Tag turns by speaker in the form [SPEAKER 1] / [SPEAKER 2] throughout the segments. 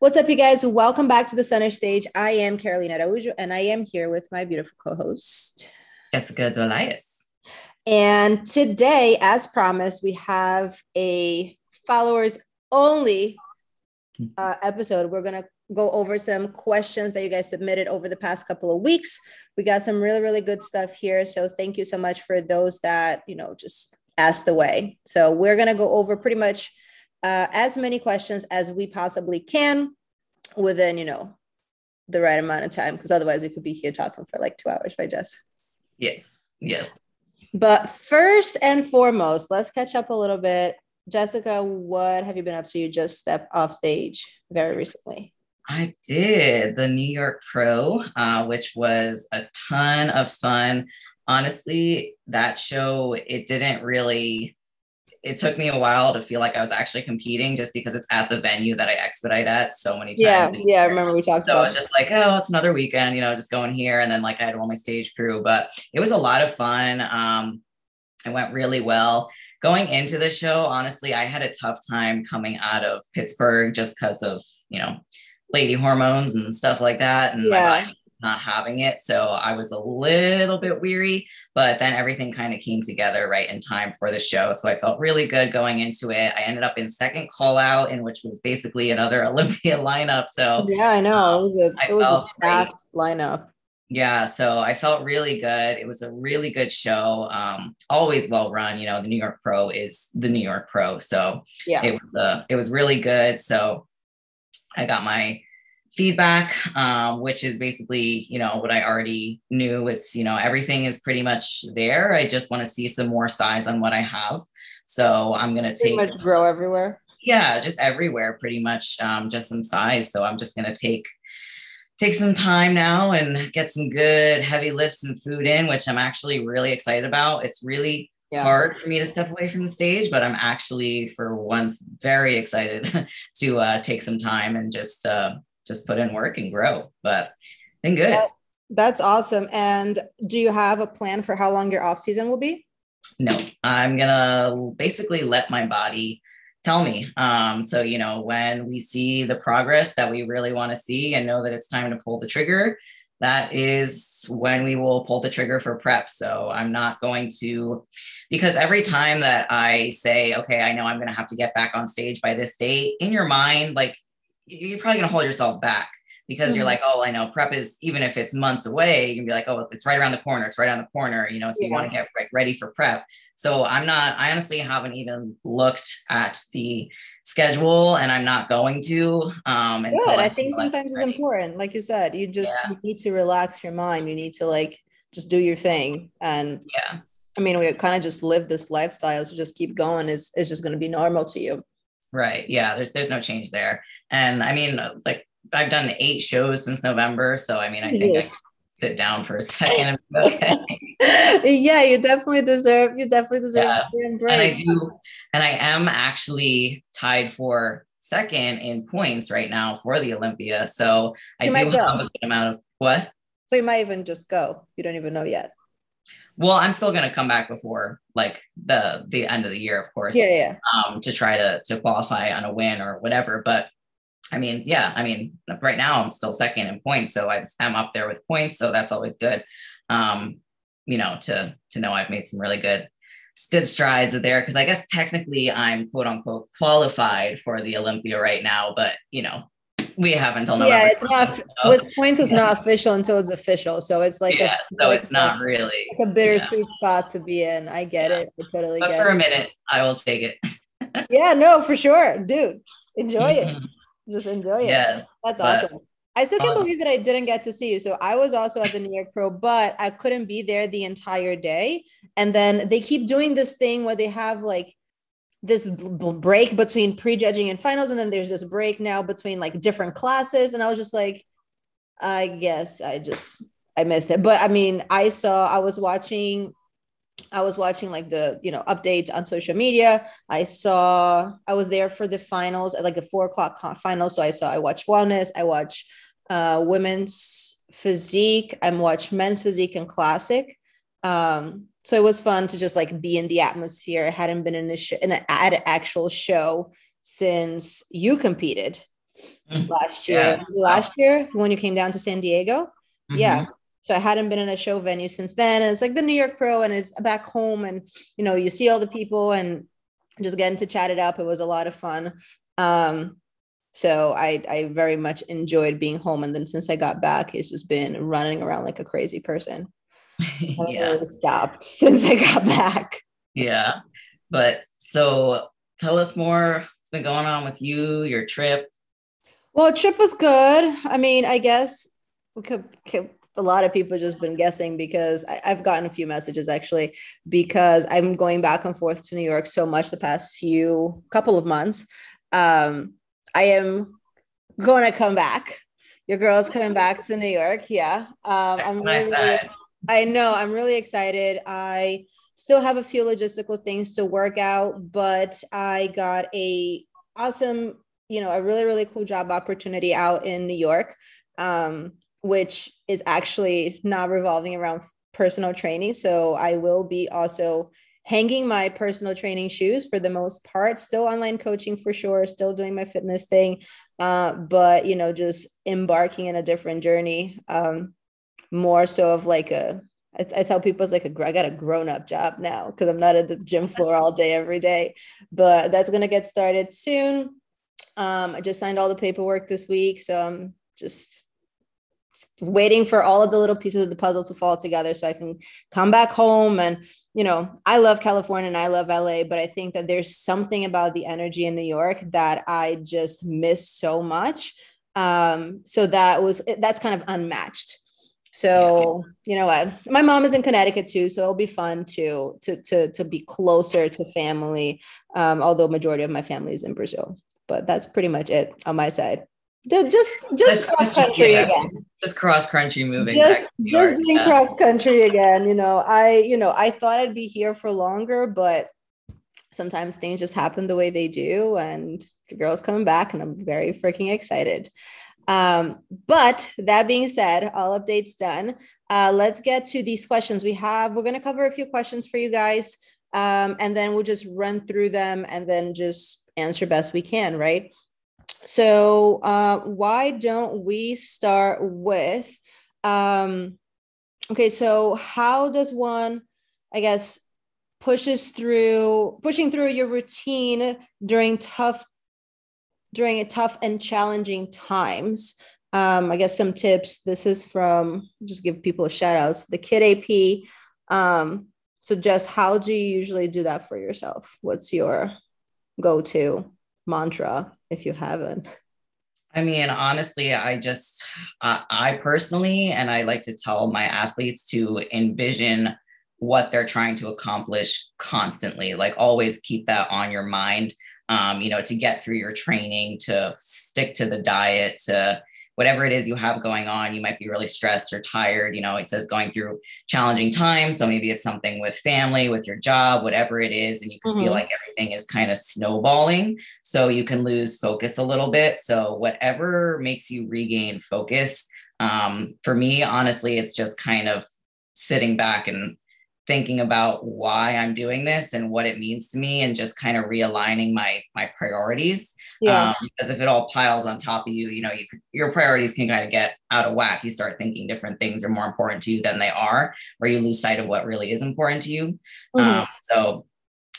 [SPEAKER 1] What's up, you guys? Welcome back to the center stage. I am Carolina Araujo, and I am here with my beautiful co-host
[SPEAKER 2] Jessica Dolias.
[SPEAKER 1] And today, as promised, we have a followers only uh, episode. We're gonna go over some questions that you guys submitted over the past couple of weeks. We got some really, really good stuff here. So thank you so much for those that you know just asked away. So we're gonna go over pretty much uh, as many questions as we possibly can within, you know, the right amount of time, because otherwise we could be here talking for like two hours, right, Jess?
[SPEAKER 2] Yes, yes.
[SPEAKER 1] But first and foremost, let's catch up a little bit. Jessica, what have you been up to? You just stepped off stage very recently.
[SPEAKER 2] I did the New York Pro, uh, which was a ton of fun. Honestly, that show, it didn't really it took me a while to feel like I was actually competing just because it's at the venue that I expedite at so many times.
[SPEAKER 1] Yeah, yeah, I remember we talked
[SPEAKER 2] so
[SPEAKER 1] about.
[SPEAKER 2] So just like, oh, it's another weekend, you know, just going here, and then like I had all my stage crew, but it was a lot of fun. Um, it went really well. Going into the show, honestly, I had a tough time coming out of Pittsburgh just because of you know lady hormones and stuff like that, and yeah. my body not having it. So I was a little bit weary, but then everything kind of came together right in time for the show. So I felt really good going into it. I ended up in second call out, in which was basically another Olympia lineup. So
[SPEAKER 1] yeah, I know it was a, it was a stacked lineup.
[SPEAKER 2] Yeah, so I felt really good. It was a really good show. Um, always well run. You know, the New York Pro is the New York Pro, so yeah, it was uh, it was really good. So I got my feedback, um, which is basically, you know, what I already knew. It's, you know, everything is pretty much there. I just want to see some more size on what I have. So I'm going to take
[SPEAKER 1] much grow everywhere.
[SPEAKER 2] Yeah, just everywhere, pretty much, um, just some size. So I'm just going to take take some time now and get some good heavy lifts and food in, which I'm actually really excited about. It's really yeah. hard for me to step away from the stage, but I'm actually for once very excited to uh, take some time and just uh, just put in work and grow. But been good. That,
[SPEAKER 1] that's awesome. And do you have a plan for how long your off season will be?
[SPEAKER 2] No, I'm gonna basically let my body tell me. Um, so you know, when we see the progress that we really want to see and know that it's time to pull the trigger, that is when we will pull the trigger for prep. So I'm not going to, because every time that I say, okay, I know I'm going to have to get back on stage by this date, in your mind, like you're probably going to hold yourself back because mm-hmm. you're like, oh, I know prep is even if it's months away, you can be like, oh, it's right around the corner. It's right around the corner, you know. So yeah. you want to get right, ready for prep. So I'm not. I honestly haven't even looked at the schedule, and I'm not going to. Um,
[SPEAKER 1] Good. I, I think sometimes it's important, like you said. You just yeah. you need to relax your mind. You need to like just do your thing, and
[SPEAKER 2] yeah.
[SPEAKER 1] I mean, we kind of just live this lifestyle, so just keep going is is just going to be normal to you.
[SPEAKER 2] Right. Yeah. There's there's no change there. And I mean, uh, like I've done eight shows since November, so I mean, I think yes. I sit down for a second. okay.
[SPEAKER 1] yeah, you definitely deserve. You definitely deserve. Yeah.
[SPEAKER 2] And I do, and I am actually tied for second in points right now for the Olympia. So I you do have a good amount of what.
[SPEAKER 1] So you might even just go. You don't even know yet
[SPEAKER 2] well i'm still going to come back before like the the end of the year of course
[SPEAKER 1] yeah yeah.
[SPEAKER 2] um to try to to qualify on a win or whatever but i mean yeah i mean right now i'm still second in points so I, i'm up there with points so that's always good um you know to to know i've made some really good good strides there because i guess technically i'm quote unquote qualified for the olympia right now but you know we have until November.
[SPEAKER 1] Yeah, it's not so. with points. It's not official until it's official. So it's like
[SPEAKER 2] yeah,
[SPEAKER 1] a,
[SPEAKER 2] it's so like it's not really
[SPEAKER 1] like a bittersweet yeah. spot to be in. I get yeah. it. I totally
[SPEAKER 2] but
[SPEAKER 1] get.
[SPEAKER 2] For
[SPEAKER 1] it.
[SPEAKER 2] a minute, I will take
[SPEAKER 1] it. yeah, no, for sure, dude. Enjoy it. Just enjoy it.
[SPEAKER 2] Yes,
[SPEAKER 1] that's awesome. I still can't um, believe that I didn't get to see you. So I was also at the New York Pro, but I couldn't be there the entire day. And then they keep doing this thing where they have like this break between prejudging and finals and then there's this break now between like different classes and i was just like i guess i just i missed it. But i mean i saw i was watching i was watching like the you know updates on social media. I saw i was there for the finals at like the four o'clock finals. So i saw i watched wellness i watched uh women's physique i watched men's physique and classic um so it was fun to just like be in the atmosphere. I hadn't been in a sh- in an, an actual show since you competed. mm-hmm. last year. Yeah. Last year when you came down to San Diego. Mm-hmm. Yeah. So I hadn't been in a show venue since then. And it's like the New York Pro and it's back home and you know, you see all the people and just getting to chat it up. It was a lot of fun. Um, so I I very much enjoyed being home. And then since I got back, it's just been running around like a crazy person. yeah. Really stopped since I got back.
[SPEAKER 2] Yeah. But so tell us more what's been going on with you, your trip.
[SPEAKER 1] Well, trip was good. I mean, I guess we could, could a lot of people just been guessing because I, have gotten a few messages actually because I'm going back and forth to New York so much the past few couple of months. Um, I am going to come back. Your girl's coming back to New York. Yeah. Um, I'm really, really, I know I'm really excited. I still have a few logistical things to work out, but I got a awesome, you know, a really, really cool job opportunity out in New York. Um, which is actually not revolving around personal training. So I will be also hanging my personal training shoes for the most part, still online coaching for sure, still doing my fitness thing, uh, but you know, just embarking in a different journey. Um, more so of like a I, I tell people it's like a I got a grown up job now because I'm not at the gym floor all day every day, but that's gonna get started soon. Um, I just signed all the paperwork this week, so I'm just waiting for all of the little pieces of the puzzle to fall together so I can come back home. And, you know, I love California and I love LA, but I think that there's something about the energy in New York that I just miss so much. Um, so that was, that's kind of unmatched. So, you know what? My mom is in Connecticut too, so it'll be fun to to to to be closer to family. Um, although majority of my family is in Brazil, but that's pretty much it on my side just just cross country again
[SPEAKER 2] just cross country moving
[SPEAKER 1] just just doing yeah. cross country again you know i you know i thought i'd be here for longer but sometimes things just happen the way they do and the girl's coming back and i'm very freaking excited um, but that being said all updates done. Uh, let's get to these questions. We have we're going to cover a few questions for you guys um, and then we'll just run through them and then just answer best we can right? So uh, why don't we start with um, okay so how does one i guess pushes through pushing through your routine during tough during a tough and challenging times um, i guess some tips this is from just give people shout out the kid ap um, how do you usually do that for yourself what's your go-to mantra if you haven't?
[SPEAKER 2] I mean, honestly, I just, I personally, and I like to tell my athletes to envision what they're trying to accomplish constantly. Like, always keep that on your mind, um, you know, to get through your training, to stick to the diet, to whatever it is you have going on, you might be really stressed or tired. You know, it says going through challenging times. So maybe it's something with family, with your job, whatever it is. And you can mm-hmm. feel like everything is kind of snowballing. So you can lose focus a little bit. So whatever makes you regain focus. Um, for me, honestly, it's just kind of sitting back and thinking about why I'm doing this and what it means to me and just kind of realigning my my priorities. Yeah. Um, because if it all piles on top of you, you know, you your priorities can kind of get out of whack. You start thinking different things are more important to you than they are, or you lose sight of what really is important to you. Mm-hmm. Um, so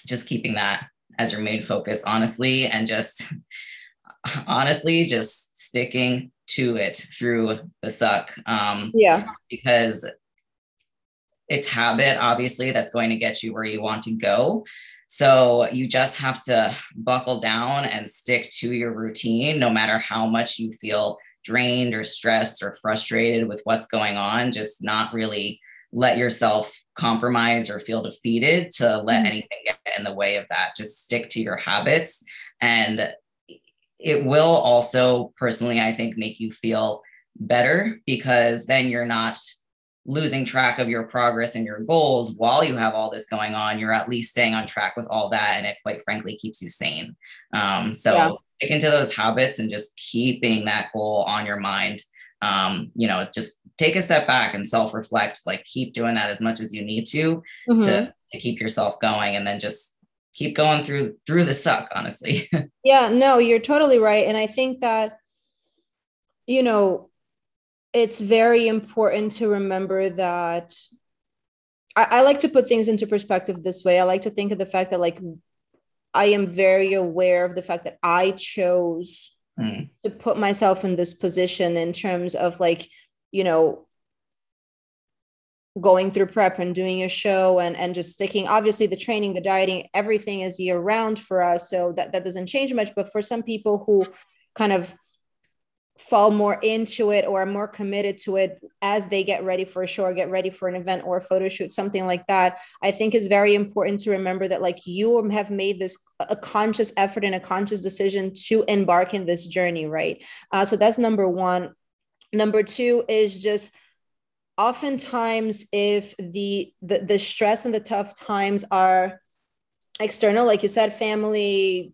[SPEAKER 2] just keeping that as your main focus, honestly, and just honestly just sticking to it through the suck. Um,
[SPEAKER 1] yeah.
[SPEAKER 2] Because it's habit, obviously, that's going to get you where you want to go. So you just have to buckle down and stick to your routine, no matter how much you feel drained or stressed or frustrated with what's going on. Just not really let yourself compromise or feel defeated to let mm-hmm. anything get in the way of that. Just stick to your habits. And it will also, personally, I think, make you feel better because then you're not losing track of your progress and your goals while you have all this going on, you're at least staying on track with all that. And it quite frankly keeps you sane. Um, so yeah. stick into those habits and just keeping that goal on your mind. Um, you know, just take a step back and self-reflect, like keep doing that as much as you need to, mm-hmm. to, to keep yourself going and then just keep going through through the suck, honestly.
[SPEAKER 1] yeah, no, you're totally right. And I think that you know, it's very important to remember that I, I like to put things into perspective this way. I like to think of the fact that like I am very aware of the fact that I chose mm. to put myself in this position in terms of like, you know, going through prep and doing a show and and just sticking obviously the training the dieting everything is year round for us so that that doesn't change much but for some people who kind of fall more into it or are more committed to it as they get ready for a show or get ready for an event or a photo shoot something like that i think is very important to remember that like you have made this a conscious effort and a conscious decision to embark in this journey right? Uh, so that's number one. Number two is just oftentimes if the, the the stress and the tough times are external like you said family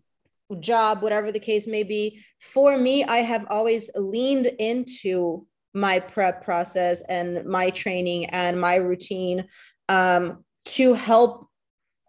[SPEAKER 1] job, whatever the case may be. For me, I have always leaned into my prep process and my training and my routine um, to help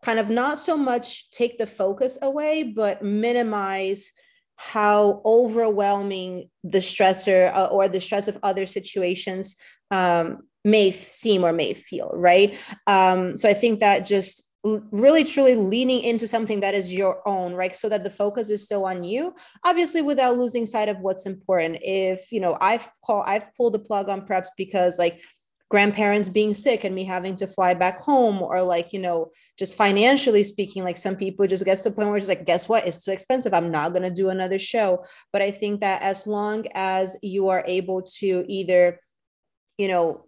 [SPEAKER 1] kind of not so much take the focus away, but minimize how overwhelming the stressor uh, or the stress of other situations um, may seem or may feel, right? Um, so I think that just really truly leaning into something that is your own right? So that the focus is still on you obviously without losing sight of what's important. If you know i've called i've pulled the plug on preps because like grandparents being sick and me having to fly back home or like you know just financially speaking like some people just get to the point where it's like guess what? It's too expensive. I'm not going to do another show. But i think that as long as you are able to either you know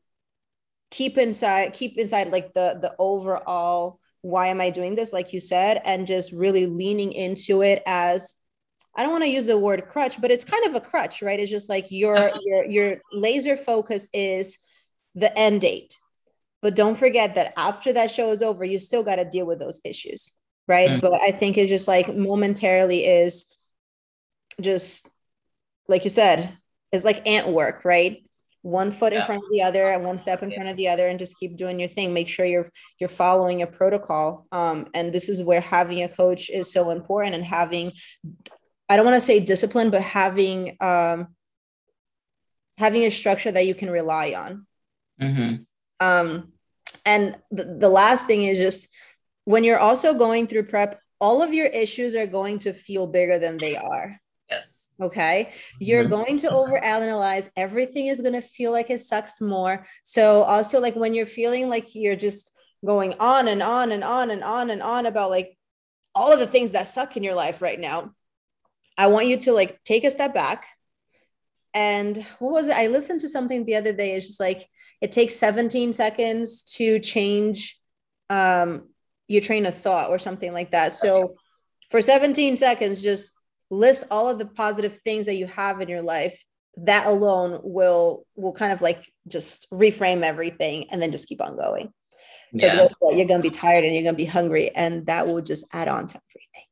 [SPEAKER 1] keep inside keep inside like the the overall why am I doing this, like you said, and just really leaning into it as I don't want to use the word crutch, but it's kind of a crutch, right? It's just like your your your laser focus is the end date. But don't forget that after that show is over, you still got to deal with those issues, right? Mm. But I think it's just like momentarily is just like you said, it's like ant work, right? One foot yeah. in front of the other and one step in front of the other and just keep doing your thing. Make sure you're you're following a protocol. Um, and this is where having a coach is so important and having i don't want to say discipline but having um, having a structure that you can rely on. Mm-hmm. um, and the, the last thing is just when you're also going through prep all of your issues are going to feel bigger than they are.
[SPEAKER 2] Yes
[SPEAKER 1] Okay. You're mm-hmm. going to overanalyze. Everything is going to feel like it sucks more. So, also, like when you're feeling like you're just going on and on and on and on and on about like all of the things that suck in your life right now, I want you to like take a step back. And what was it? I listened to something the other day. It's just like it takes 17 seconds to change um, your train of thought or something like that. So, for 17 seconds, just list all of the positive things that you have in your life that alone will will kind of like just reframe everything and then just keep on going because yeah. you're going to be tired and you're going to be hungry and that will just add on to everything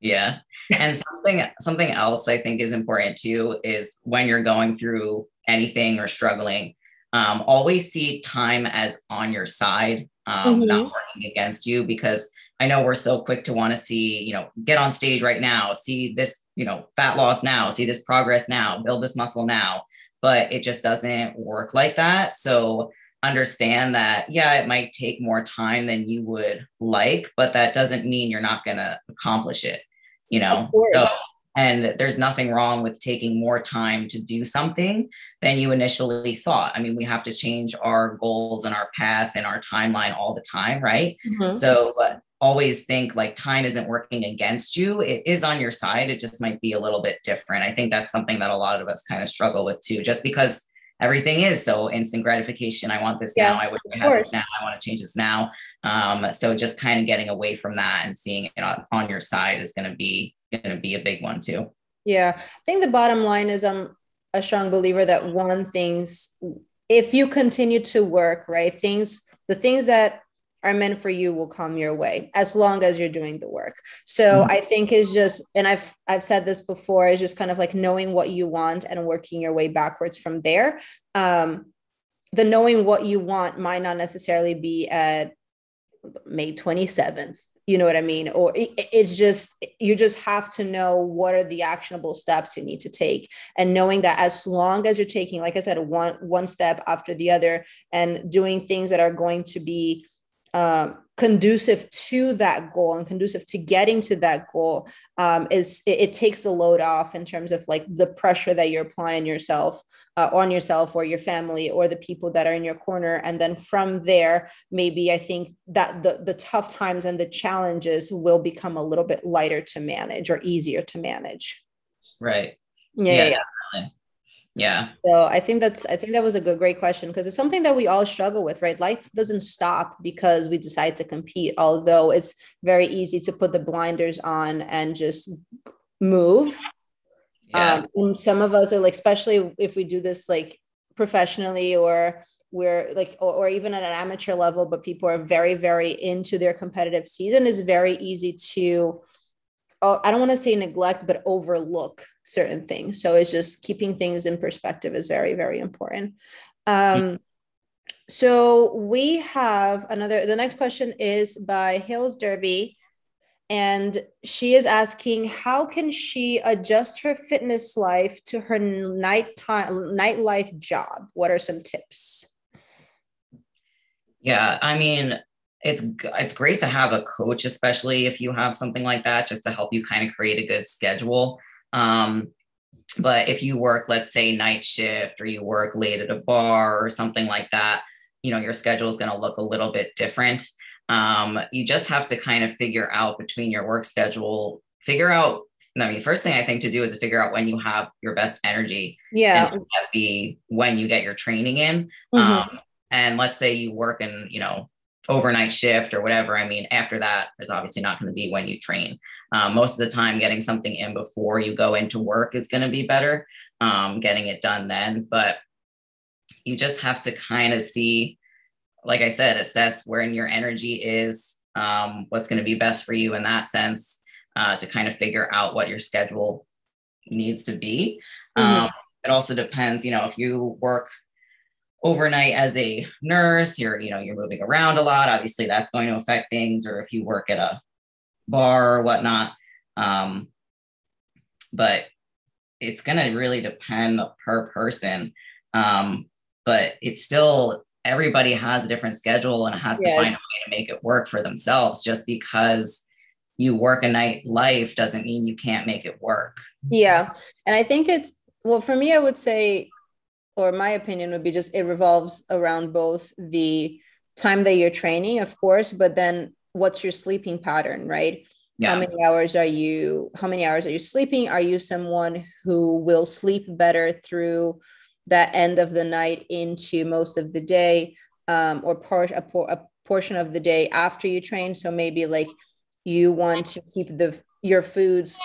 [SPEAKER 2] yeah and something something else i think is important too is when you're going through anything or struggling um, always see time as on your side um, mm-hmm. not working against you because I know we're so quick to want to see, you know, get on stage right now, see this, you know, fat loss now, see this progress now, build this muscle now, but it just doesn't work like that. So understand that, yeah, it might take more time than you would like, but that doesn't mean you're not going to accomplish it, you know? So, and there's nothing wrong with taking more time to do something than you initially thought. I mean, we have to change our goals and our path and our timeline all the time, right? Mm-hmm. So always think like time isn't working against you. It is on your side. It just might be a little bit different. I think that's something that a lot of us kind of struggle with too, just because everything is so instant gratification. I want this yeah, now. I wish I had this now. I want to change this now. Um, so just kind of getting away from that and seeing it on, on your side is going to be going to be a big one too.
[SPEAKER 1] Yeah, I think the bottom line is I'm a strong believer that one things, if you continue to work, right, things, the things that are meant for you will come your way as long as you're doing the work. So mm-hmm. i think is just and i've i've said this before is just kind of like knowing what you want and working your way backwards from there. Um the knowing what you want might not necessarily be at may 27th you know what i mean? Or it, it's just you just have to know what are the actionable steps you need to take. And knowing that as long as you're taking like i said one one step after the other and doing things that are going to be um, conducive to that goal and conducive to getting to that goal um, is it, it, takes the load off in terms of like the pressure that you're applying yourself uh, on yourself or your family or the people that are in your corner. And then from there maybe i think that the, the tough times and the challenges will become a little bit lighter to manage or easier to manage.
[SPEAKER 2] Right.
[SPEAKER 1] Yeah, yeah,
[SPEAKER 2] yeah. Yeah.
[SPEAKER 1] So I think that's I think that was a good great question because it's something that we all struggle with, right? Life doesn't stop because we decide to compete, although it's very easy to put the blinders on and just move. Yeah. Um, some of us are like, especially if we do this like professionally or we're like or, or even at an amateur level, but people are very, very into their competitive season, is very easy to oh, I don't want to say neglect, but overlook certain things. So it's just keeping things in perspective is very, very important. Um, so we have another, the next question is by Hales Derby. And she is asking, how can she adjust her fitness life to her nighttime nightlife job? What are some tips?
[SPEAKER 2] Yeah, I mean, it's it's great to have a coach, especially if you have something like that, just to help you kind of create a good schedule. Um, but if you work, let's say night shift, or you work late at a bar or something like that, you know your schedule is going to look a little bit different. Um, you just have to kind of figure out between your work schedule, figure out. I mean, first thing I think to do is to figure out when you have your best energy.
[SPEAKER 1] Yeah,
[SPEAKER 2] and that be when you get your training in. Mm-hmm. Um, and let's say you work in, you know, overnight shift or whatever. I mean, after that is obviously not going to be when you train. Um, most of the time, getting something in before you go into work is going to be better, um, getting it done then. But you just have to kind of see, like I said, assess where your energy is, um, what's going to be best for you in that sense, uh, to kind of figure out what your schedule needs to be. Mm-hmm. Um, it also depends, you know, if you work overnight as a nurse you're you know you're moving around a lot obviously that's going to affect things or if you work at a bar or whatnot um, but it's going to really depend per person um, but it's still everybody has a different schedule and has yeah. to find a way to make it work for themselves just because you work a night life doesn't mean you can't make it work
[SPEAKER 1] yeah and i think it's well for me i would say or my opinion would be just it revolves around both the time that you're training, of course, but then what's your sleeping pattern, right? Yeah. How many hours are you? How many hours are you sleeping? Are you someone who will sleep better through that end of the night into most of the day, um, or part a, por- a portion of the day after you train? So maybe like you want to keep the your foods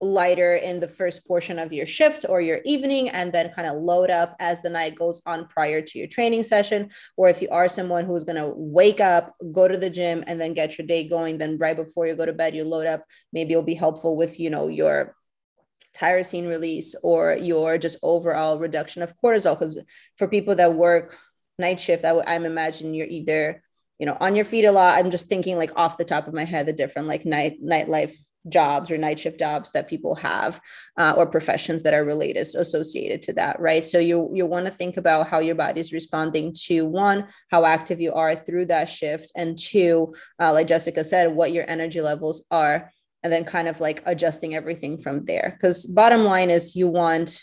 [SPEAKER 1] lighter in the first portion of your shift or your evening and then kind of load up as the night goes on prior to your training session. Or if you are someone who's going to wake up go to the gym and then get your day going then right before you go to bed you load up. Maybe it'll be helpful with you know your tyrosine release or your just overall reduction of cortisol. Because for people that work night shift I w- i'm imagine you're either you know on your feet a lot. I'm just thinking like off the top of my head the different like night nightlife jobs or night shift jobs that people have uh, or professions that are related associated to that right? So you you want to think about how your body is responding to one how active you are through that shift and two uh, like jessica said what your energy levels are and then kind of like adjusting everything from there. Because bottom line is you want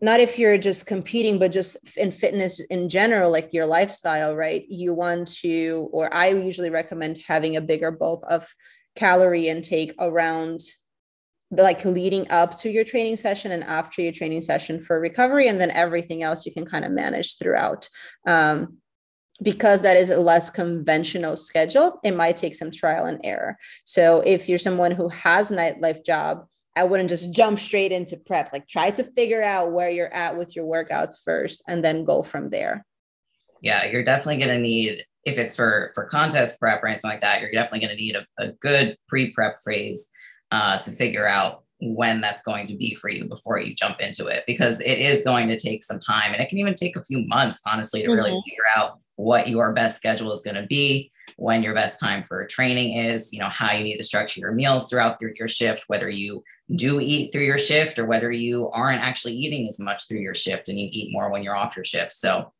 [SPEAKER 1] not if you're just competing but just in fitness in general like your lifestyle right? You want to or i usually recommend having a bigger bulk of calorie intake around like leading up to your training session and after your training session for recovery and then everything else you can kind of manage throughout. Um, because that is a less conventional schedule it might take some trial and error. So if you're someone who has nightlife job i wouldn't just jump straight into prep like try to figure out where you're at with your workouts first and then go from there
[SPEAKER 2] yeah you're definitely going to need if it's for for contest prep or anything like that, you're definitely going to need a, a good pre-prep phase uh, to figure out when that's going to be for you before you jump into it because it is going to take some time and it can even take a few months honestly to mm-hmm. really figure out what your best schedule is going to be, when your best time for training is, you know, how you need to structure your meals throughout your, your shift, whether you do eat through your shift or whether you aren't actually eating as much through your shift and you eat more when you're off your shift. So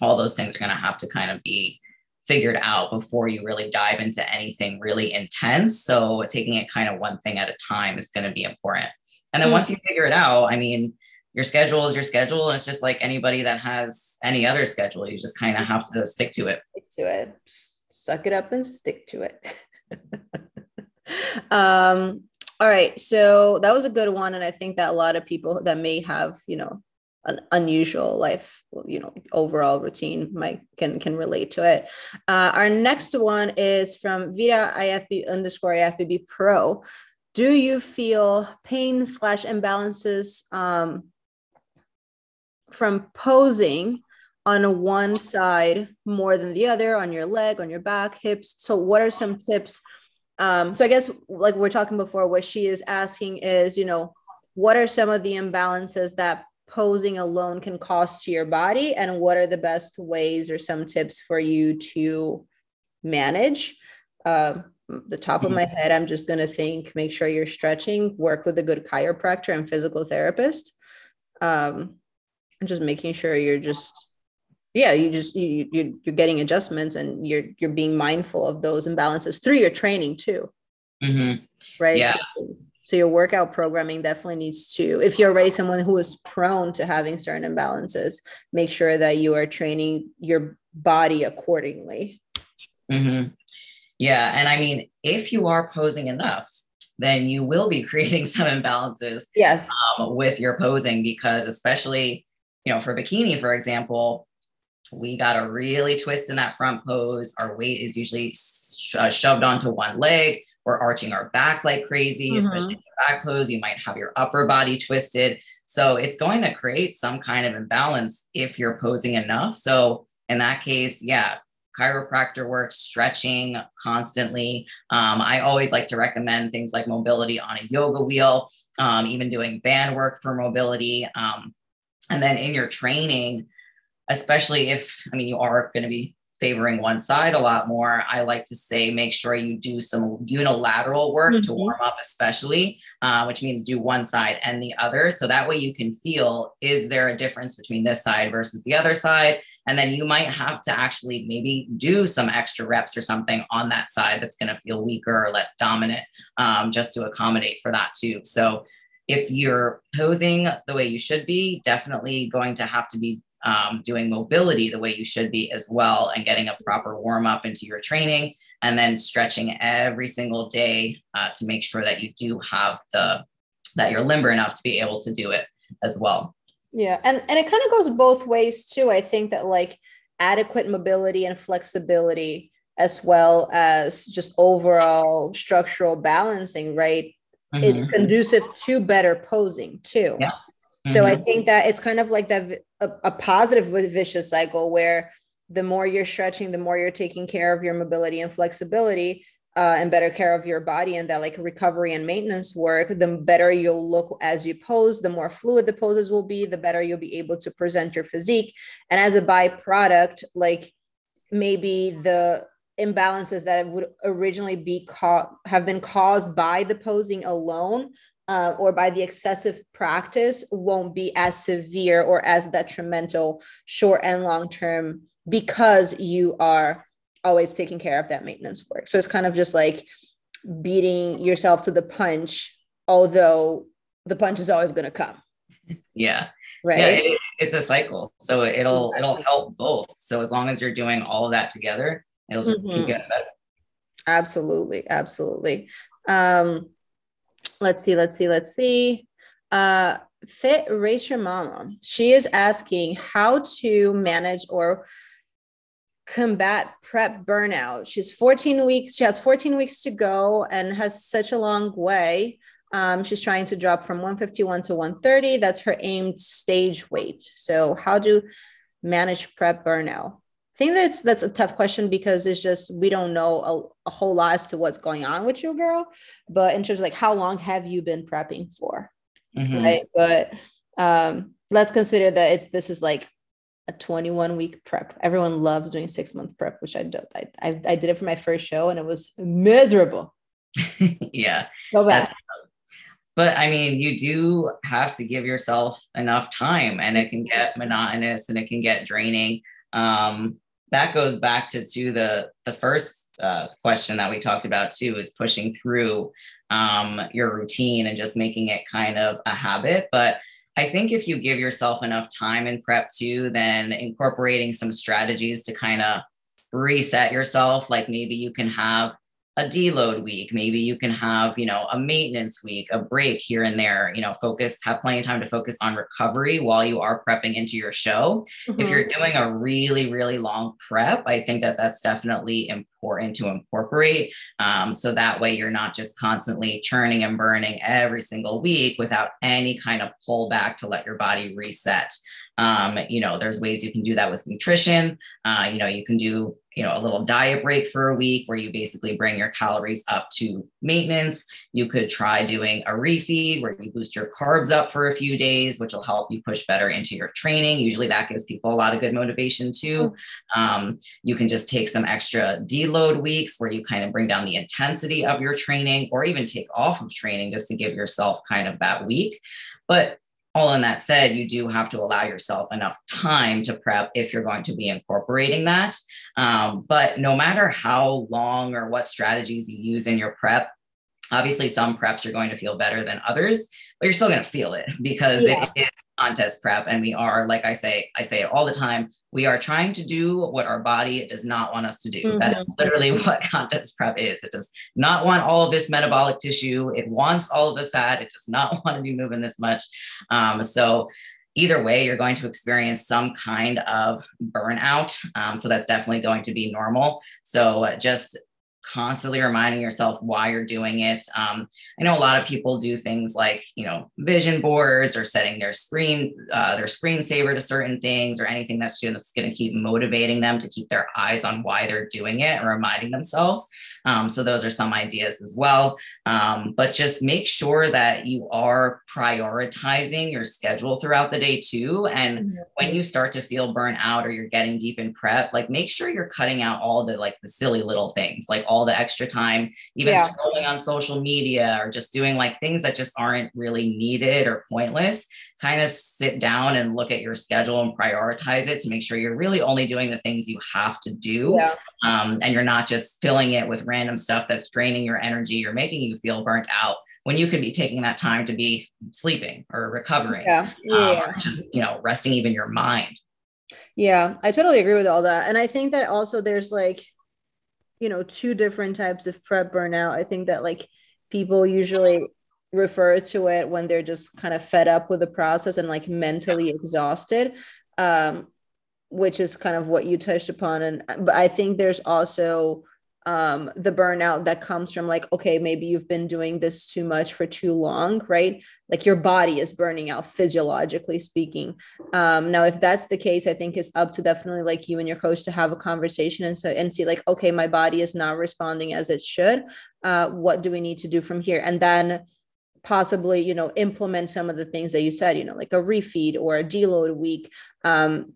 [SPEAKER 2] all those things are going to have to kind of be figured out before you really dive into anything really intense. So taking it kind of one thing at a time is going to be important. And then mm-hmm. once you figure it out, I mean, your schedule is your schedule. And it's just like anybody that has any other schedule. You just kind of have to stick to it.
[SPEAKER 1] Stick to it. Suck it up and stick to it. um, all right. So that was a good one. And I think that a lot of people that may have, you know, an unusual life, you know, overall routine might can can relate to it. Uh, our next one is from Vita IFB underscore IFBB Pro. Do you feel pain slash imbalances um, from posing on one side more than the other, on your leg, on your back, hips? So, what are some tips? Um, so, I guess like we're talking before, what she is asking is, you know, what are some of the imbalances that posing alone can cause to your body and what are the best ways or some tips for you to manage uh, the top of my mm-hmm. head i'm just going to think make sure you're stretching work with a good chiropractor and physical therapist um, just making sure you're just yeah you just you, you you're getting adjustments and you're you're being mindful of those imbalances through your training too
[SPEAKER 2] mm-hmm.
[SPEAKER 1] right
[SPEAKER 2] yeah.
[SPEAKER 1] So, so your workout programming definitely needs to, if you're already someone who is prone to having certain imbalances, make sure that you are training your body accordingly.
[SPEAKER 2] Mm-hmm. Yeah. And I mean, if you are posing enough, then you will be creating some imbalances
[SPEAKER 1] yes.
[SPEAKER 2] Um, with your posing because especially, you know, for bikini, for example, we got to really twist in that front pose. Our weight is usually uh, shoved onto one leg. We're arching our back like crazy, mm-hmm. especially in the back pose. You might have your upper body twisted. So it's going to create some kind of imbalance if you're posing enough. So in that case, yeah, chiropractor work, stretching constantly. Um, I always like to recommend things like mobility on a yoga wheel, um, even doing band work for mobility. Um, and then in your training, especially if, I mean, you are going to be favoring one side a lot more, I like to say make sure you do some unilateral work mm-hmm. to warm up, especially, uh, which means do one side and the other. So that way you can feel is there a difference between this side versus the other side? And then you might have to actually maybe do some extra reps or something on that side that's going to feel weaker or less dominant um, just to accommodate for that too. So if you're posing the way you should be, definitely going to have to be um, doing mobility the way you should be as well and getting a proper warm up into your training and then stretching every single day uh, to make sure that you do have the that you're limber enough to be able to do it as well.
[SPEAKER 1] Yeah and and it kind of goes both ways too. I think that like adequate mobility and flexibility as well as just overall structural balancing right mm-hmm. it's conducive to better posing too
[SPEAKER 2] yeah
[SPEAKER 1] so mm-hmm. I think that it's kind of like that a, a positive vicious cycle where the more you're stretching, the more you're taking care of your mobility and flexibility, uh, and better care of your body and that like recovery and maintenance work, the better you'll look as you pose, the more fluid the poses will be, the better you'll be able to present your physique. And as a byproduct, like maybe the imbalances that would originally be caught have been caused by the posing alone uh, or by the excessive practice won't be as severe or as detrimental short and long term because you are always taking care of that maintenance work. So it's kind of just like beating yourself to the punch, although the punch is always going to come.
[SPEAKER 2] Yeah.
[SPEAKER 1] Right.
[SPEAKER 2] Yeah, it, it's a cycle. So it'll it'll help both. So as long as you're doing all of that together, it'll just mm-hmm. keep getting better.
[SPEAKER 1] Absolutely, absolutely. Um, let's see, let's see, let's see. Uh, Fit Race Your Mama. She is asking how to manage or combat prep burnout. She's 14 weeks, she has 14 weeks to go and has such a long way. Um, she's trying to drop from 151 to 130. That's her aimed stage weight. So, how do manage prep burnout? I think that's that's a tough question because it's just we don't know a, a, whole lot as to what's going on with you, girl. But in terms of like how long have you been prepping for, mm-hmm. right? But um, let's consider that it's this is like a 21 week prep. Everyone loves doing six month prep, which I do. I, I, I did it for my first show and it was miserable.
[SPEAKER 2] yeah.
[SPEAKER 1] So bad.
[SPEAKER 2] but I mean, you do have to give yourself enough time and it can get monotonous and it can get draining. Um, that goes back to, to the, the first uh, question that we talked about too, is pushing through um, your routine and just making it kind of a habit. But I think if you give yourself enough time in prep too, then incorporating some strategies to kind of reset yourself, like maybe you can have a deload week maybe you can have you know a maintenance week a break here and there you know focus have plenty of time to focus on recovery while you are prepping into your show mm-hmm. if you're doing a really really long prep i think that that's definitely important to incorporate um, so that way you're not just constantly churning and burning every single week without any kind of pullback to let your body reset um, you know, there's ways you can do that with nutrition. Uh, you know, you can do, you know, a little diet break for a week where you basically bring your calories up to maintenance. You could try doing a refeed where you boost your carbs up for a few days, which will help you push better into your training. Usually that gives people a lot of good motivation too. Um, you can just take some extra deload weeks where you kind of bring down the intensity of your training or even take off of training just to give yourself kind of that week. But all in that said, you do have to allow yourself enough time to prep if you're going to be incorporating that. Um, but no matter how long or what strategies you use in your prep, obviously some preps are going to feel better than others but you're still going to feel it because yeah. it is contest prep and we are like i say i say it all the time we are trying to do what our body does not want us to do mm-hmm. that is mm-hmm. literally what contest prep is it does not want all of this metabolic tissue it wants all of the fat it does not want to be moving this much um, so either way, you're going to experience some kind of burnout. Um, so that's definitely going to be normal. So just constantly reminding yourself why you're doing it. Um, I know a lot of people do things like, you know, vision boards or setting their screen, uh, their screensaver to certain things or anything that's just going to keep motivating them to keep their eyes on why they're doing it and reminding themselves. Um, so those are some ideas as well. Um, but just make sure that you are prioritizing your schedule throughout the day too. And mm-hmm. when you start to feel burnt out or you're getting deep in prep, like make sure you're cutting out all the like the silly little things, like all the extra time, even yeah. scrolling on social media or just doing like things that just aren't really needed or pointless kind of sit down and look at your schedule and prioritize it to make sure you're really only doing the things you have to do. Yeah. Um, and you're not just filling it with random stuff that's draining your energy or making you feel burnt out when you could be taking that time to be sleeping or recovering. Yeah. yeah. Um, or just, you know, resting even your mind.
[SPEAKER 1] Yeah, I totally agree with all that. And I think that also there's like, you know, two different types of prep burnout. I think that like people usually refer to it when they're just kind of fed up with the process and like mentally exhausted um, which is kind of what you touched upon and but i think there's also um, the burnout that comes from like okay maybe you've been doing this too much for too long right? Like your body is burning out physiologically speaking. Um, now if that's the case i think it's up to definitely like you and your coach to have a conversation and so and see like okay my body is not responding as it should. Uh, what do we need to do from here? And then possibly you know implement some of the things that you said you know like a refeed or a deload week. Um,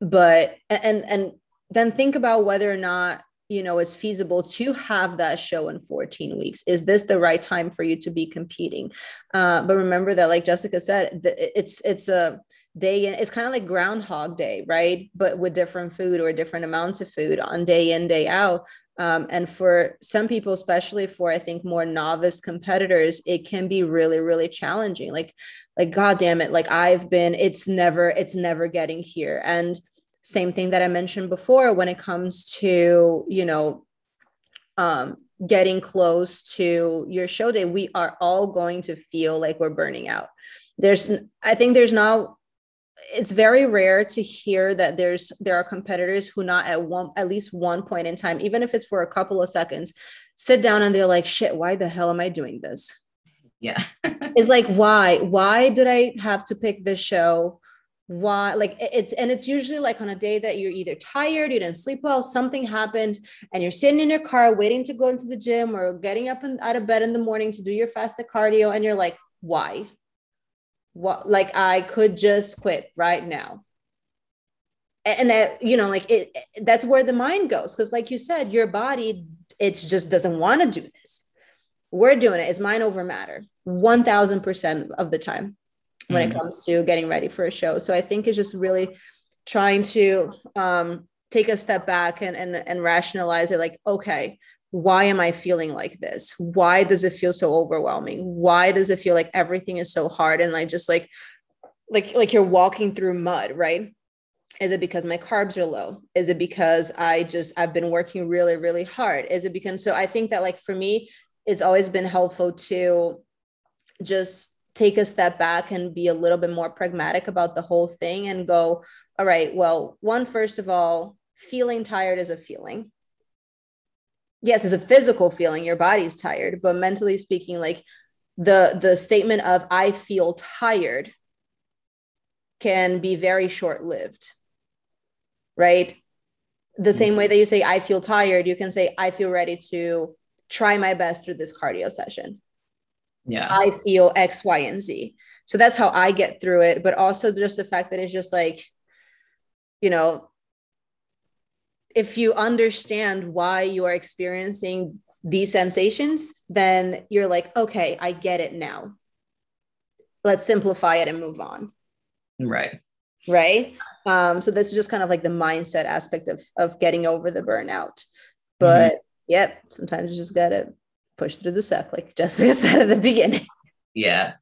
[SPEAKER 1] but and and then think about whether or not you know it's feasible to have that show in 14 weeks is this the right time for you to be competing uh, but remember that like jessica said it's it's a day in it's kind of like groundhog day right but with different food or different amounts of food on day in day out um, and for some people, especially for I think more novice competitors, it can be really, really challenging. Like, like God damn it, like I've been, it's never, it's never getting here. And same thing that I mentioned before when it comes to, you know, um, getting close to your show day, we are all going to feel like we're burning out. There's, I think there's now it's very rare to hear that there's there are competitors who not at one at least one point in time even if it's for a couple of seconds sit down and they're like shit why the hell am i doing this?
[SPEAKER 2] Yeah.
[SPEAKER 1] It's like why? Why did i have to pick this show why like it's and it's usually like on a day that you're either tired you didn't sleep well something happened and you're sitting in your car waiting to go into the gym or getting up and out of bed in the morning to do your fasted cardio and you're like why? What like I could just quit right now. and that you know like it that's where the mind goes because like you said your body it just doesn't want to do this. We're doing it. It's mind over matter 1000% of the time when mm-hmm. it comes to getting ready for a show. So i think it's just really trying to um, take a step back and, and and rationalize it like okay why am i feeling like this? Why does it feel so overwhelming? Why does it feel like everything is so hard and like just like like like you're walking through mud right? Is it because my carbs are low? Is it because i just i've been working really really hard? Is it because so i think that like for me it's always been helpful to just take a step back and be a little bit more pragmatic about the whole thing and go all right well one first of all feeling tired is a feeling yes it's a physical feeling your body's tired but mentally speaking like the the statement of i feel tired can be very short lived right? The same way that you say, I feel tired, you can say, I feel ready to try my best through this cardio session.
[SPEAKER 2] Yeah.
[SPEAKER 1] I feel X, Y, and Z. So that's how I get through it. But also just the fact that it's just like, you know, if you understand why you are experiencing these sensations, then you're like, okay, I get it now. Let's simplify it and move on.
[SPEAKER 2] Right.
[SPEAKER 1] Right um, so this is just kind of like the mindset aspect of of getting over the burnout. But mm-hmm. yep, sometimes you just gotta push through the suck, like Jessica said at the beginning.
[SPEAKER 2] Yeah.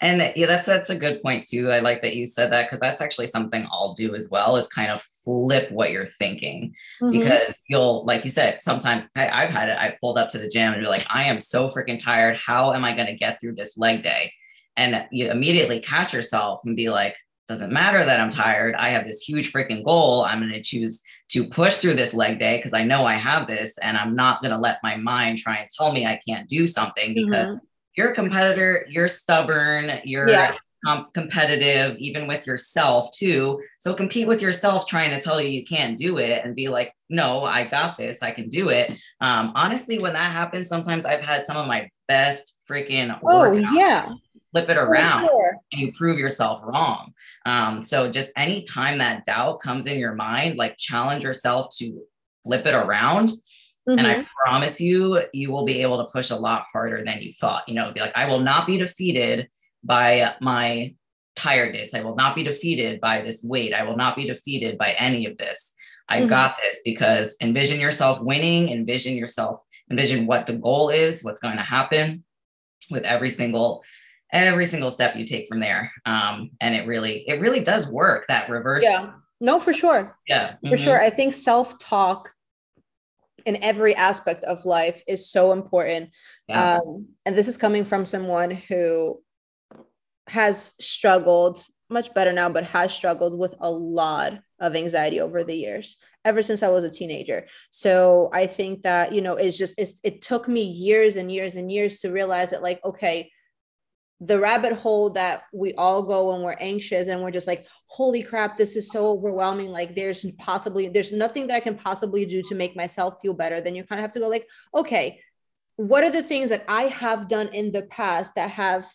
[SPEAKER 2] And yeah, that's that's a good point too. I like that you said that because that's actually something I'll do as well is kind of flip what you're thinking. Mm-hmm. Because you'll, like you said, sometimes I, I've had it, I pulled up to the gym and be like, I am so freaking tired. How am I going to get through this leg day? And you immediately catch yourself and be like, doesn't matter that I'm tired. I have this huge freaking goal. I'm going to choose to push through this leg day because I know I have this and I'm not going to let my mind try and tell me I can't do something because mm-hmm. you're a competitor, you're stubborn, you're yeah. com- competitive, even with yourself too. So compete with yourself trying to tell you you can't do it and be like, no, I got this. I can do it. Um, honestly, when that happens, sometimes I've had some of my best freaking
[SPEAKER 1] oh yeah
[SPEAKER 2] flip it around sure. and you prove yourself wrong. Um, so just anytime that doubt comes in your mind, like challenge yourself to flip it around. Mm-hmm. And I mm-hmm. promise you, you will be able to push a lot harder than you thought. You know, be like, I will not be defeated by my tiredness. I will not be defeated by this weight. I will not be defeated by any of this. I mm-hmm. got this because envision yourself winning, envision yourself, envision what the goal is, what's going to happen with every single every single step you take from there. Um, and it really it really does work that reverse
[SPEAKER 1] yeah. No for sure.
[SPEAKER 2] Yeah.
[SPEAKER 1] For mm-hmm. sure. I think self-talk in every aspect of life is so important. Yeah. um, and this is coming from someone who has struggled much better now but has struggled with a lot of anxiety over the years ever since i was a teenager. So i think that you know it's just it's, it took me years and years and years to realize that like okay the rabbit hole that we all go when we're anxious and we're just like holy crap this is so overwhelming. Like there's possibly there's nothing that i can possibly do to make myself feel better. Then you kind of have to go like okay what are the things that i have done in the past that have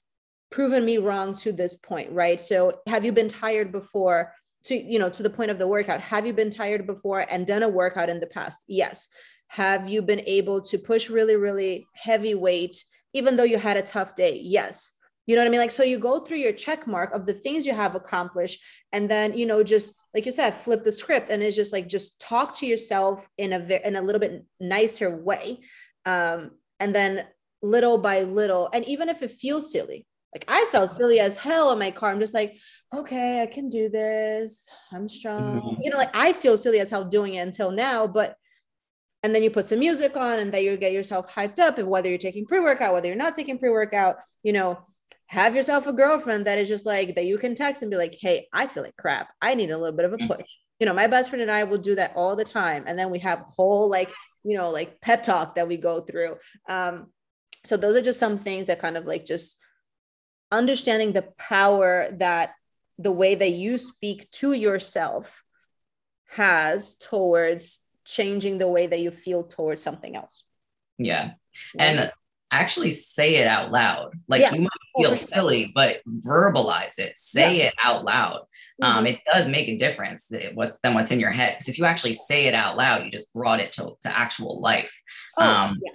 [SPEAKER 1] proven me wrong to this point right? So have you been tired before? To you know to the point of the workout have you been tired before and done a workout in the past? Yes. Have you been able to push really really heavy weight even though you had a tough day? Yes you know what I mean? Like, so you go through your check mark of the things you have accomplished, and then, you know, just like you said, flip the script and it's just like, just talk to yourself in a, in a little bit nicer way. Um, and then little by little, and even if it feels silly, like I felt silly as hell in my car. I'm just like, okay, I can do this. I'm strong. Mm-hmm. You know, like I feel silly as hell doing it until now, but and then you put some music on and then you get yourself hyped up and whether you're taking pre-workout whether you're not taking pre-workout you know have yourself a girlfriend that is just like that you can text and be like, hey, I feel like crap. I need a little bit of a mm. push. You know, my best friend and I will do that all the time. And then we have whole like, you know, like pep talk that we go through. Um, so those are just some things that kind of like just understanding the power that the way that you speak to yourself has towards changing the way that you feel towards something else.
[SPEAKER 2] Yeah. And actually say it out loud. Like yeah. you might feel silly, but verbalize it, say yeah. it out loud. Um, mm-hmm. It does make a difference what's then what's in your head. Because if you actually say it out loud, you just brought it to, to actual life. Oh, um, yeah.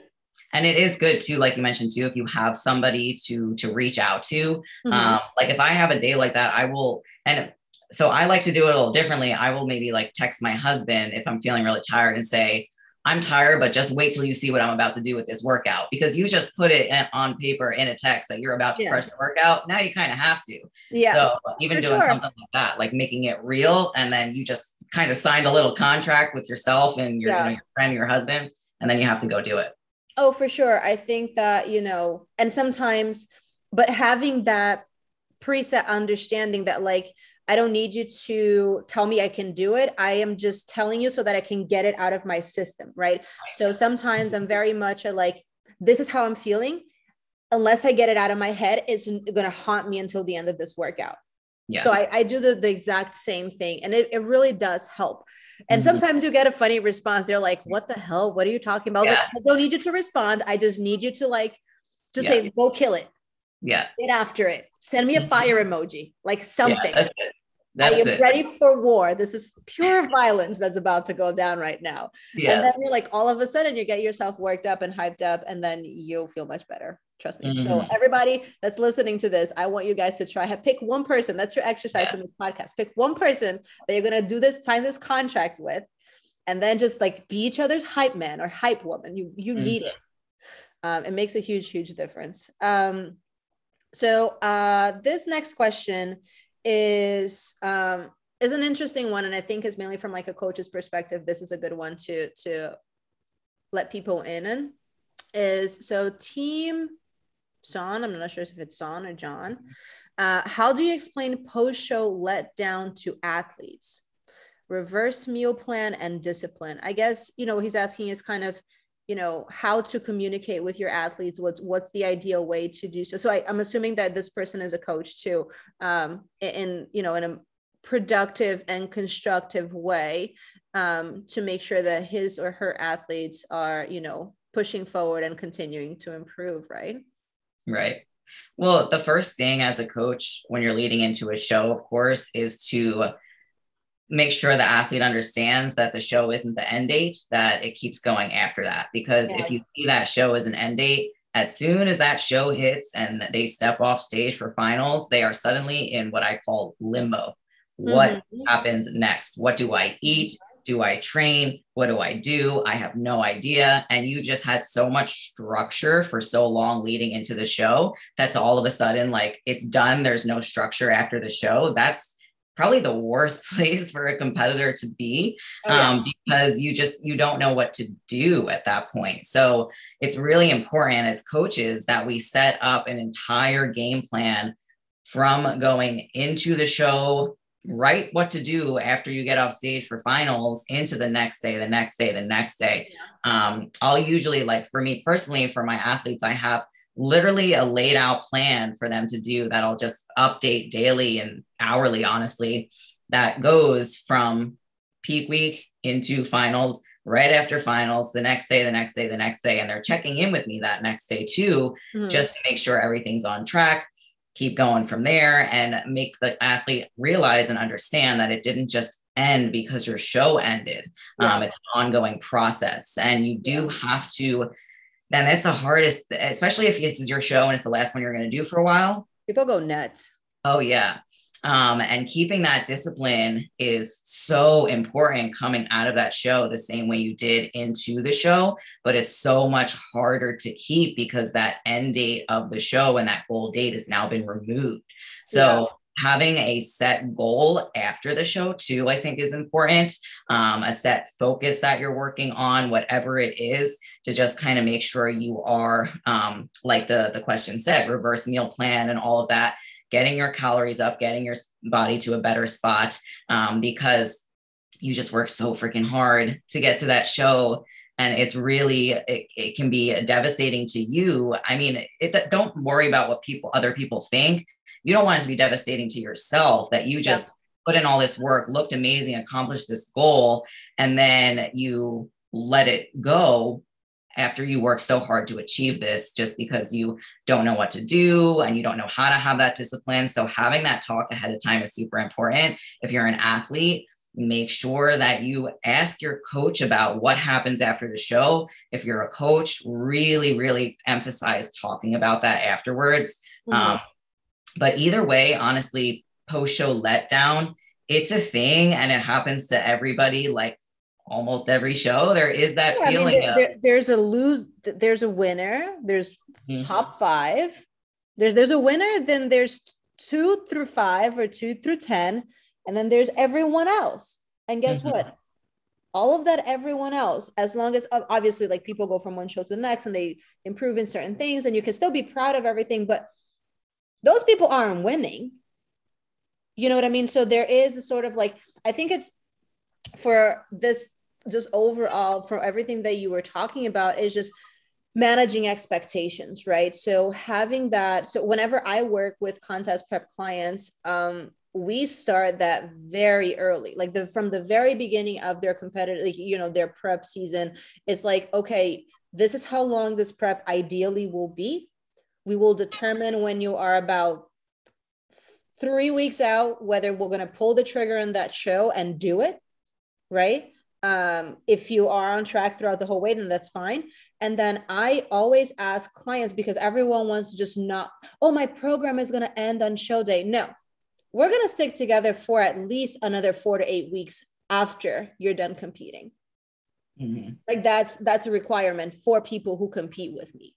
[SPEAKER 2] And it is good too, like you mentioned too, if you have somebody to to reach out to. Mm-hmm. Um, like if I have a day like that, I will and so I like to do it a little differently. I will maybe like text my husband if I'm feeling really tired and say, I'm tired, but just wait till you see what I'm about to do with this workout because you just put it on paper in a text that you're about to yeah. press the workout. Now you kind of have to.
[SPEAKER 1] Yeah.
[SPEAKER 2] So even doing sure. something like that, like making it real, and then you just kind of signed a little contract with yourself and your, yeah. you know, your friend, your husband, and then you have to go do it.
[SPEAKER 1] Oh, for sure. I think that, you know, and sometimes, but having that preset understanding that like I don't need you to tell me I can do it. I am just telling you so that I can get it out of my system. Right. So sometimes I'm very much like, this is how I'm feeling. Unless I get it out of my head, it's going to haunt me until the end of this workout. Yeah. So I, I do the, the exact same thing and it, it really does help. And mm-hmm. sometimes you get a funny response. They're like, what the hell? What are you talking about? I, yeah. like, I don't need you to respond. I just need you to like, just yeah. say, go kill it.
[SPEAKER 2] Yeah.
[SPEAKER 1] Get after it. Send me a mm-hmm. fire emoji, like something. Yeah,
[SPEAKER 2] that's
[SPEAKER 1] I am
[SPEAKER 2] it.
[SPEAKER 1] ready for war. This is pure violence that's about to go down right now. Yes. And then you're like, all of a sudden, you get yourself worked up and hyped up, and then you'll feel much better. Trust me. Mm-hmm. So, everybody that's listening to this, I want you guys to try. To pick one person. That's your exercise yeah. from this podcast. Pick one person that you're gonna do this, sign this contract with, and then just like be each other's hype man or hype woman. You you mm-hmm. need it. Um, it makes a huge, huge difference. Um, so uh, this next question is um, is an interesting one, and I think is mainly from like a coach's perspective. This is a good one to to let people in. In is so team Son. I'm not sure if it's Son or John. Uh, how do you explain post show letdown to athletes? Reverse meal plan and discipline. I guess you know he's asking is kind of you know how to communicate with your athletes what's what's the ideal way to do so. So I, am assuming that this person is a coach too um in you know in a productive and constructive way um to make sure that his or her athletes are you know pushing forward and continuing to improve right?
[SPEAKER 2] Right. Well the first thing as a coach when you're leading into a show of course is to make sure the athlete understands that the show isn't the end date, that it keeps going after that. Because yeah. if you see that show as an end date, as soon as that show hits and they step off stage for finals, they are suddenly in what I call limbo. What mm-hmm. happens next? What do I eat? Do I train? What do I do? I have no idea. And you just had so much structure for so long leading into the show that's all of a sudden like it's done. There's no structure after the show. That's probably the worst place for a competitor to be oh, yeah. um, because you just you don't know what to do at that point so it's really important as coaches that we set up an entire game plan from going into the show write what to do after you get off stage for finals into the next day the next day the next day yeah. um, i'll usually like for me personally for my athletes i have literally a laid out plan for them to do that I'll just update daily and hourly, honestly, that goes from peak week into finals, right after finals, the next day, the next day, the next day. And they're checking in with me that next day too, mm-hmm. just to make sure everything's on track. Keep going from there and make the athlete realize and understand that it didn't just end because your show ended. Yeah. Um, it's an ongoing process. And you do have to then that's the hardest, especially if this is your show and it's the last one you're going to do for a while.
[SPEAKER 1] People go nuts.
[SPEAKER 2] Oh, yeah. Um, and keeping that discipline is so important coming out of that show the same way you did into the show, but it's so much harder to keep because that end date of the show and that goal date has now been removed. So having a set goal after the show too i think is important. Um, a set focus that you're working on whatever it is to just kind of make sure you are um, like the the question said reverse meal plan and all of that getting your calories up getting your body to a better spot um, because you just work so freaking hard to get to that show. And it's really it, it can be devastating to you. I mean it, don't worry about what people other people think you don't want it to be devastating to yourself that you just yeah. put in all this work, looked amazing, accomplished this goal, and then you let it go after you work so hard to achieve this just because you don't know what to do and you don't know how to have that discipline. So having that talk ahead of time is super important. If you're an athlete, make sure that you ask your coach about what happens after the show. If you're a coach, really, really emphasize talking about that afterwards. Mm-hmm. Um, but either way, honestly, post show letdown, it's a thing and it happens to everybody. Like almost every show, there is that yeah, feeling. I mean, there,
[SPEAKER 1] of, there, there's a lose, there's a winner, there's mm-hmm. top five. There's there's a winner, then there's two through five or two through ten, and then there's everyone else. And guess mm-hmm. what? All of that, everyone else, as long as obviously like people go from one show to the next and they improve in certain things, and you can still be proud of everything, but those people aren't winning. You know what I mean? So there is a sort of like, I think it's for this, just overall, for everything that you were talking about, is just managing expectations, right? So having that, so whenever I work with contest prep clients, um, we start that very early like the from the very beginning of their competitive like, you know their prep season it's like okay this is how long this prep ideally will be we will determine when you are about three weeks out whether we're going to pull the trigger on that show and do it right? Um, if you are on track throughout the whole way then that's fine. And then i always ask clients because everyone wants to just not oh my program is going to end on show day. No we're going to stick together for at least another four to eight weeks after you're done competing. Mm-hmm. like that's that's a requirement for people who compete with me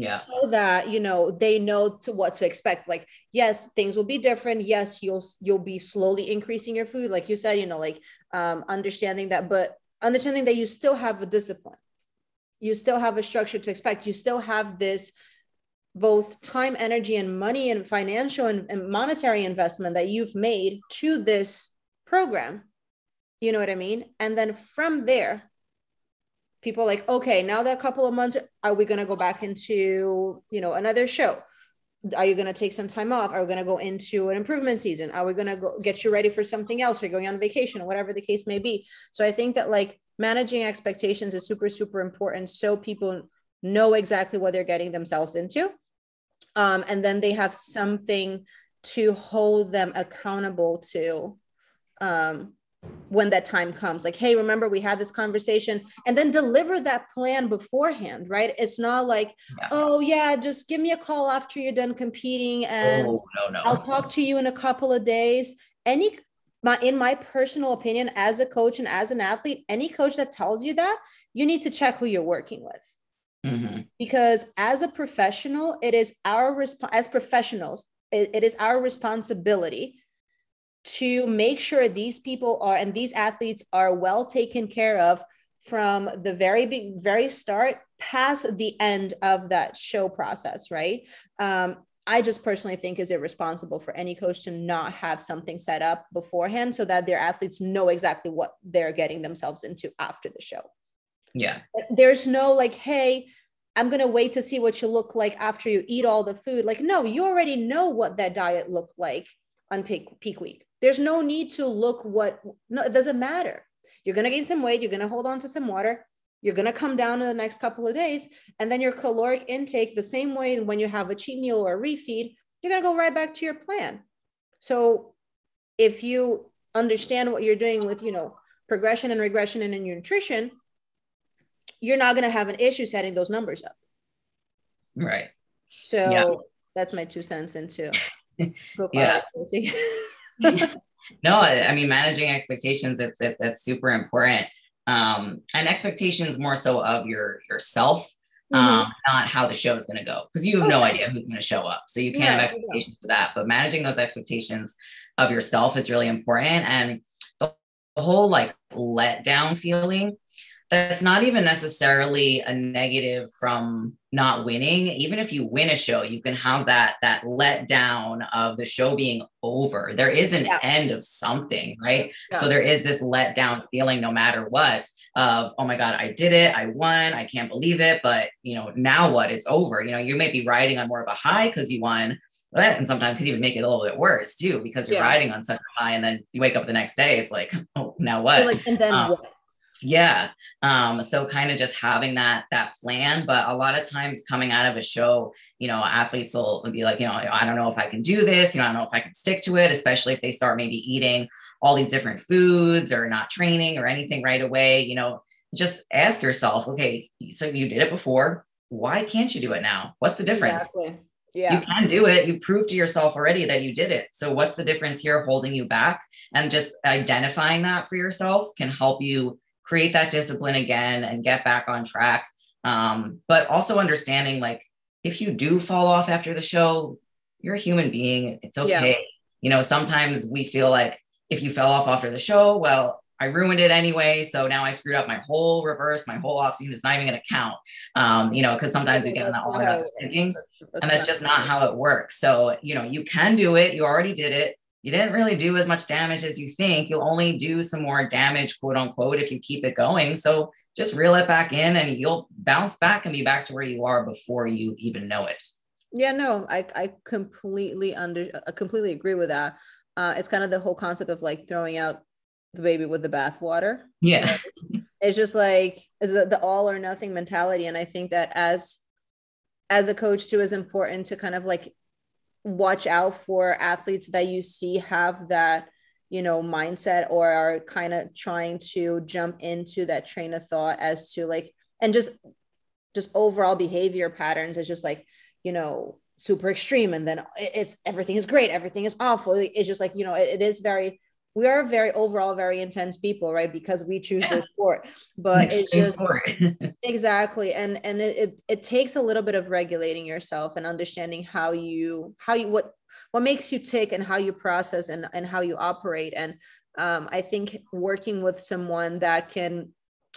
[SPEAKER 2] yeah.
[SPEAKER 1] so that you know they know to what to expect. Like yes things will be different. Yes you'll you'll be slowly increasing your food like you said you know like um understanding that but understanding that you still have a discipline. You still have a structure to expect. You still have this both time energy and money and financial and, and monetary investment that you've made to this program. You know what i mean? And then from there people like okay now that couple of months are we going to go back into you know another show? Are you going to take some time off? Are we going to go into an improvement season? Are we going to go get you ready for something else? Are you going on vacation or whatever the case may be? So i think that like managing expectations is super super important so people know exactly what they're getting themselves into. Um, and then they have something to hold them accountable to um, when that time comes like hey remember we had this conversation and then deliver that plan beforehand right it's not like yeah. oh yeah just give me a call after you're done competing and oh, no, no. i'll talk to you in a couple of days any my in my personal opinion as a coach and as an athlete any coach that tells you that you need to check who you're working with mm-hmm. because as a professional it is our resp- as professionals it, it is our responsibility to make sure these people are and these athletes are well taken care of from the very big, very start past the end of that show process, right? Um, I just personally think is irresponsible for any coach to not have something set up beforehand so that their athletes know exactly what they're getting themselves into after the show.
[SPEAKER 2] Yeah.
[SPEAKER 1] There's no like, hey, I'm going to wait to see what you look like after you eat all the food. Like, no, you already know what that diet looked like on peak, peak week. There's no need to look what, no, it doesn't matter. You're going to gain some weight. You're going to hold on to some water. You're going to come down in the next couple of days. And then your caloric intake, the same way when you have a cheat meal or a refeed, you're going to go right back to your plan. So if you understand what you're doing with, you know, progression and regression and in your nutrition, you're not going to have an issue setting those numbers up.
[SPEAKER 2] Right.
[SPEAKER 1] So yeah. that's my two cents into yeah.
[SPEAKER 2] no, I mean managing expectations it's it, that's super important. Um, and expectations more so of your yourself, mm-hmm. um, not how the show is going to go because you have no idea who's going to show up. So you can't yeah, have expectations for that. But managing those expectations of yourself is really important. And the, the whole like letdown feeling that's not even necessarily a negative from not winning. Even if you win a show you can have that that let down of the show being over. There is an yeah. end of something right? Yeah. so there is this let down feeling no matter what of oh my god i did it. I won. I can't believe it. But you know now what? It's over. You know you may be riding on more of a high because you won and sometimes it even make it a little bit worse too because you're yeah. riding on such a high and then you wake up the next day it's like oh now what?
[SPEAKER 1] Like, and then um, what
[SPEAKER 2] yeah um so kind of just having that that plan but a lot of times coming out of a show you know athletes will be like you know i don't know if i can do this you know i don't know if i can stick to it especially if they start maybe eating all these different foods or not training or anything right away you know just ask yourself okay so you did it before why can't you do it now what's the difference
[SPEAKER 1] exactly. Yeah.
[SPEAKER 2] You can do it. You proved to yourself already that you did it. So what's the difference here holding you back? And just identifying that for yourself can help you create that discipline again and get back on track. Um, but also understanding like if you do fall off after the show, you're a human being. It's okay. Yeah. You know, sometimes we feel like if you fell off after the show, well, I ruined it anyway. So now I screwed up my whole reverse, my whole off season is not even going to count. Um, you know, because sometimes we get in that all about thinking, and that's just not how it works. So, you know, you can do it. You already did it you didn't really do as much damage as you think. You'll only do some more damage, quote unquote, if you keep it going. So just reel it back in and you'll bounce back and be back to where you are before you even know it.
[SPEAKER 1] Yeah, no, I, I completely under I completely agree with that. Uh, it's kind of the whole concept of like throwing out the baby with the bathwater.
[SPEAKER 2] Yeah.
[SPEAKER 1] it's just like is the, the all or nothing mentality. And I think that as as a coach too is important to kind of like watch out for athletes that you see have that you know mindset or are kind of trying to jump into that train of thought as to like and just just overall behavior patterns is just like you know super extreme. And then it's everything is great. Everything is awful. It's just like you know it, it is very we are very overall very intense people right? Because we choose yeah. this sport. But it's just exactly. And and it, it, it takes a little bit of regulating yourself and understanding how you how you what what makes you tick and how you process and and how you operate. And um, i think working with someone that can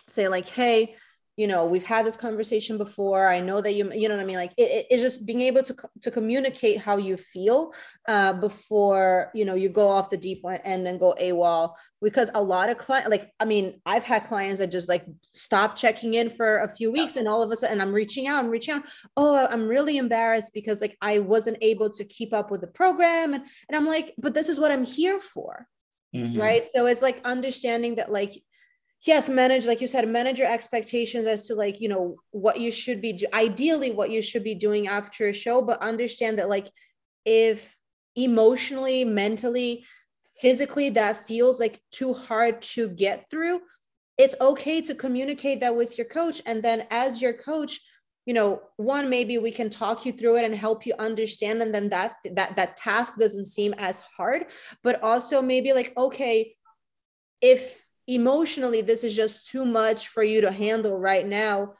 [SPEAKER 1] say like hey you know we've had this conversation before. I know that you you know what i mean? Like it, it's just being able to to communicate how you feel uh, before you know you go off the deep end and go AWOL. Because a lot of clients like i mean i've had clients that just like stop checking in for a few weeks and all of a sudden i'm reaching out i'm reaching out. Oh i'm really embarrassed because like i wasn't able to keep up with the program and, and i'm like but this is what i'm here for mm-hmm. right? So it's like understanding that like yes manage like you said manage your expectations as to like you know what you should be ideally what you should be doing after a show but understand that like if emotionally mentally physically that feels like too hard to get through it's okay to communicate that with your coach. And then as your coach you know one maybe we can talk you through it and help you understand and then that that that task doesn't seem as hard but also maybe like okay if emotionally this is just too much for you to handle right now.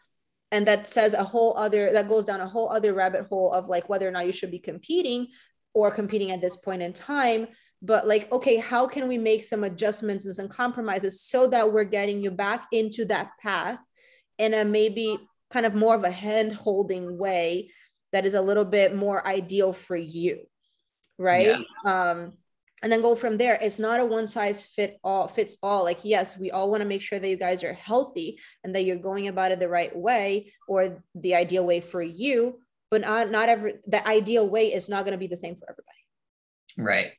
[SPEAKER 1] And that says a whole other that goes down a whole other rabbit hole of like whether or not you should be competing or competing at this point in time. But like okay how can we make some adjustments and some compromises so that we're getting you back into that path in a maybe kind of more of a hand holding way that is a little bit more ideal for you right? Yeah. um and then go from there. It's not a one size fit all fits all. Like yes we all want to make sure that you guys are healthy and that you're going about it the right way or the ideal way for you but not not every the ideal way is not going to be the same for everybody.
[SPEAKER 2] Right.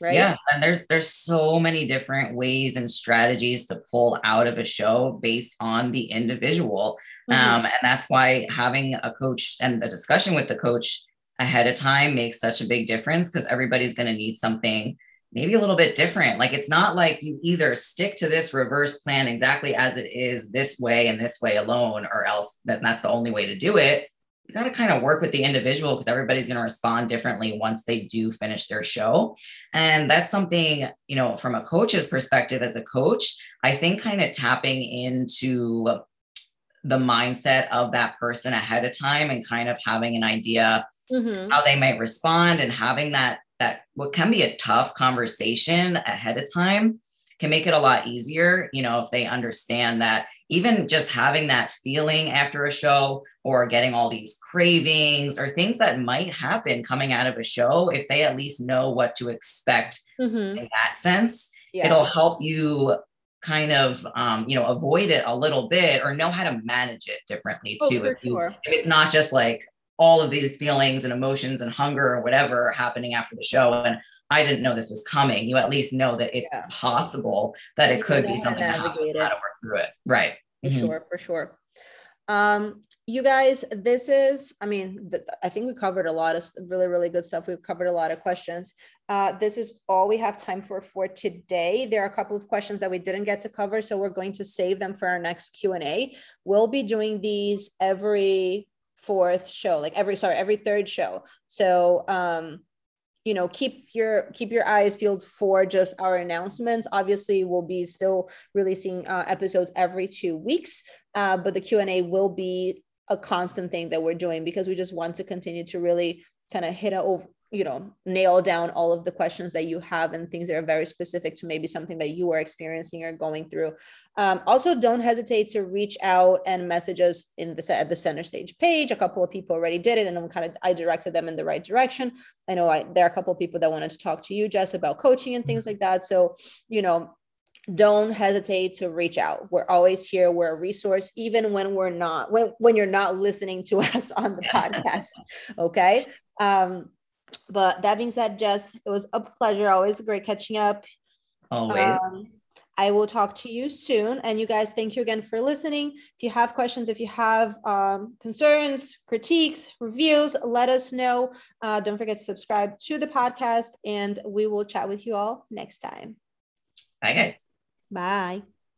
[SPEAKER 2] Right? Yeah and there's there's so many different ways and strategies to pull out of a show based on the individual. Mm-hmm. um, and that's why having a coach and the discussion with the coach ahead of time makes such a big difference because everybody's going to need something maybe a little bit different. Like it's not like you either stick to this reverse plan exactly as it is this way and this way alone, or else that that's the only way to do it. You got to kind of work with the individual because everybody's going to respond differently once they do finish their show. And that's something, you know, from a coach's perspective, as a coach, I think kind of tapping into the mindset of that person ahead of time and kind of having an idea mm-hmm. how they might respond and having that that what can be a tough conversation ahead of time can make it a lot easier, you know, if they understand that even just having that feeling after a show or getting all these cravings or things that might happen coming out of a show, if they at least know what to expect mm-hmm. in that sense, yeah. it'll help you kind of um, you know avoid it a little bit or know how to manage it differently oh, too if, you, sure. if it's not just like all of these feelings and emotions and hunger or whatever happening after the show. And I didn't know this was coming. You at least know that it's yeah. possible that it could be something that navigate how to work through it. Right.
[SPEAKER 1] For mm-hmm. sure, for sure. Um, you guys, this is, I mean, th- I think we covered a lot of really, really good stuff. We've covered a lot of questions. Uh, this is all we have time for for today. There are a couple of questions that we didn't get to cover, so we're going to save them for our next Q and A. We'll be doing these every fourth show, like every sorry, every third show. So um, you know keep your keep your eyes peeled for just our announcements obviously we'll be still releasing uh, episodes every two weeks uh, but the q&a will be a constant thing that we're doing because we just want to continue to really kind of hit a you know nail down all of the questions that you have and things that are very specific to maybe something that you are experiencing or going through. Um, also don't hesitate to reach out and message us in the at the center stage page. A couple of people already did it and i'm kind of i directed them in the right direction. I know I, there are a couple of people that wanted to talk to you jess about coaching and things like that. So you know don't hesitate to reach out we're always here we're a resource even when we're not when, when you're not listening to us on the podcast okay um but that being said, Jess, it was a pleasure. Always great catching up.
[SPEAKER 2] Always. Um,
[SPEAKER 1] I will talk to you soon. And you guys, thank you again for listening. If you have questions, if you have um, concerns, critiques, reviews, let us know. Uh, don't forget to subscribe to the podcast, and we will chat with you all next time.
[SPEAKER 2] Bye, guys.
[SPEAKER 1] Bye.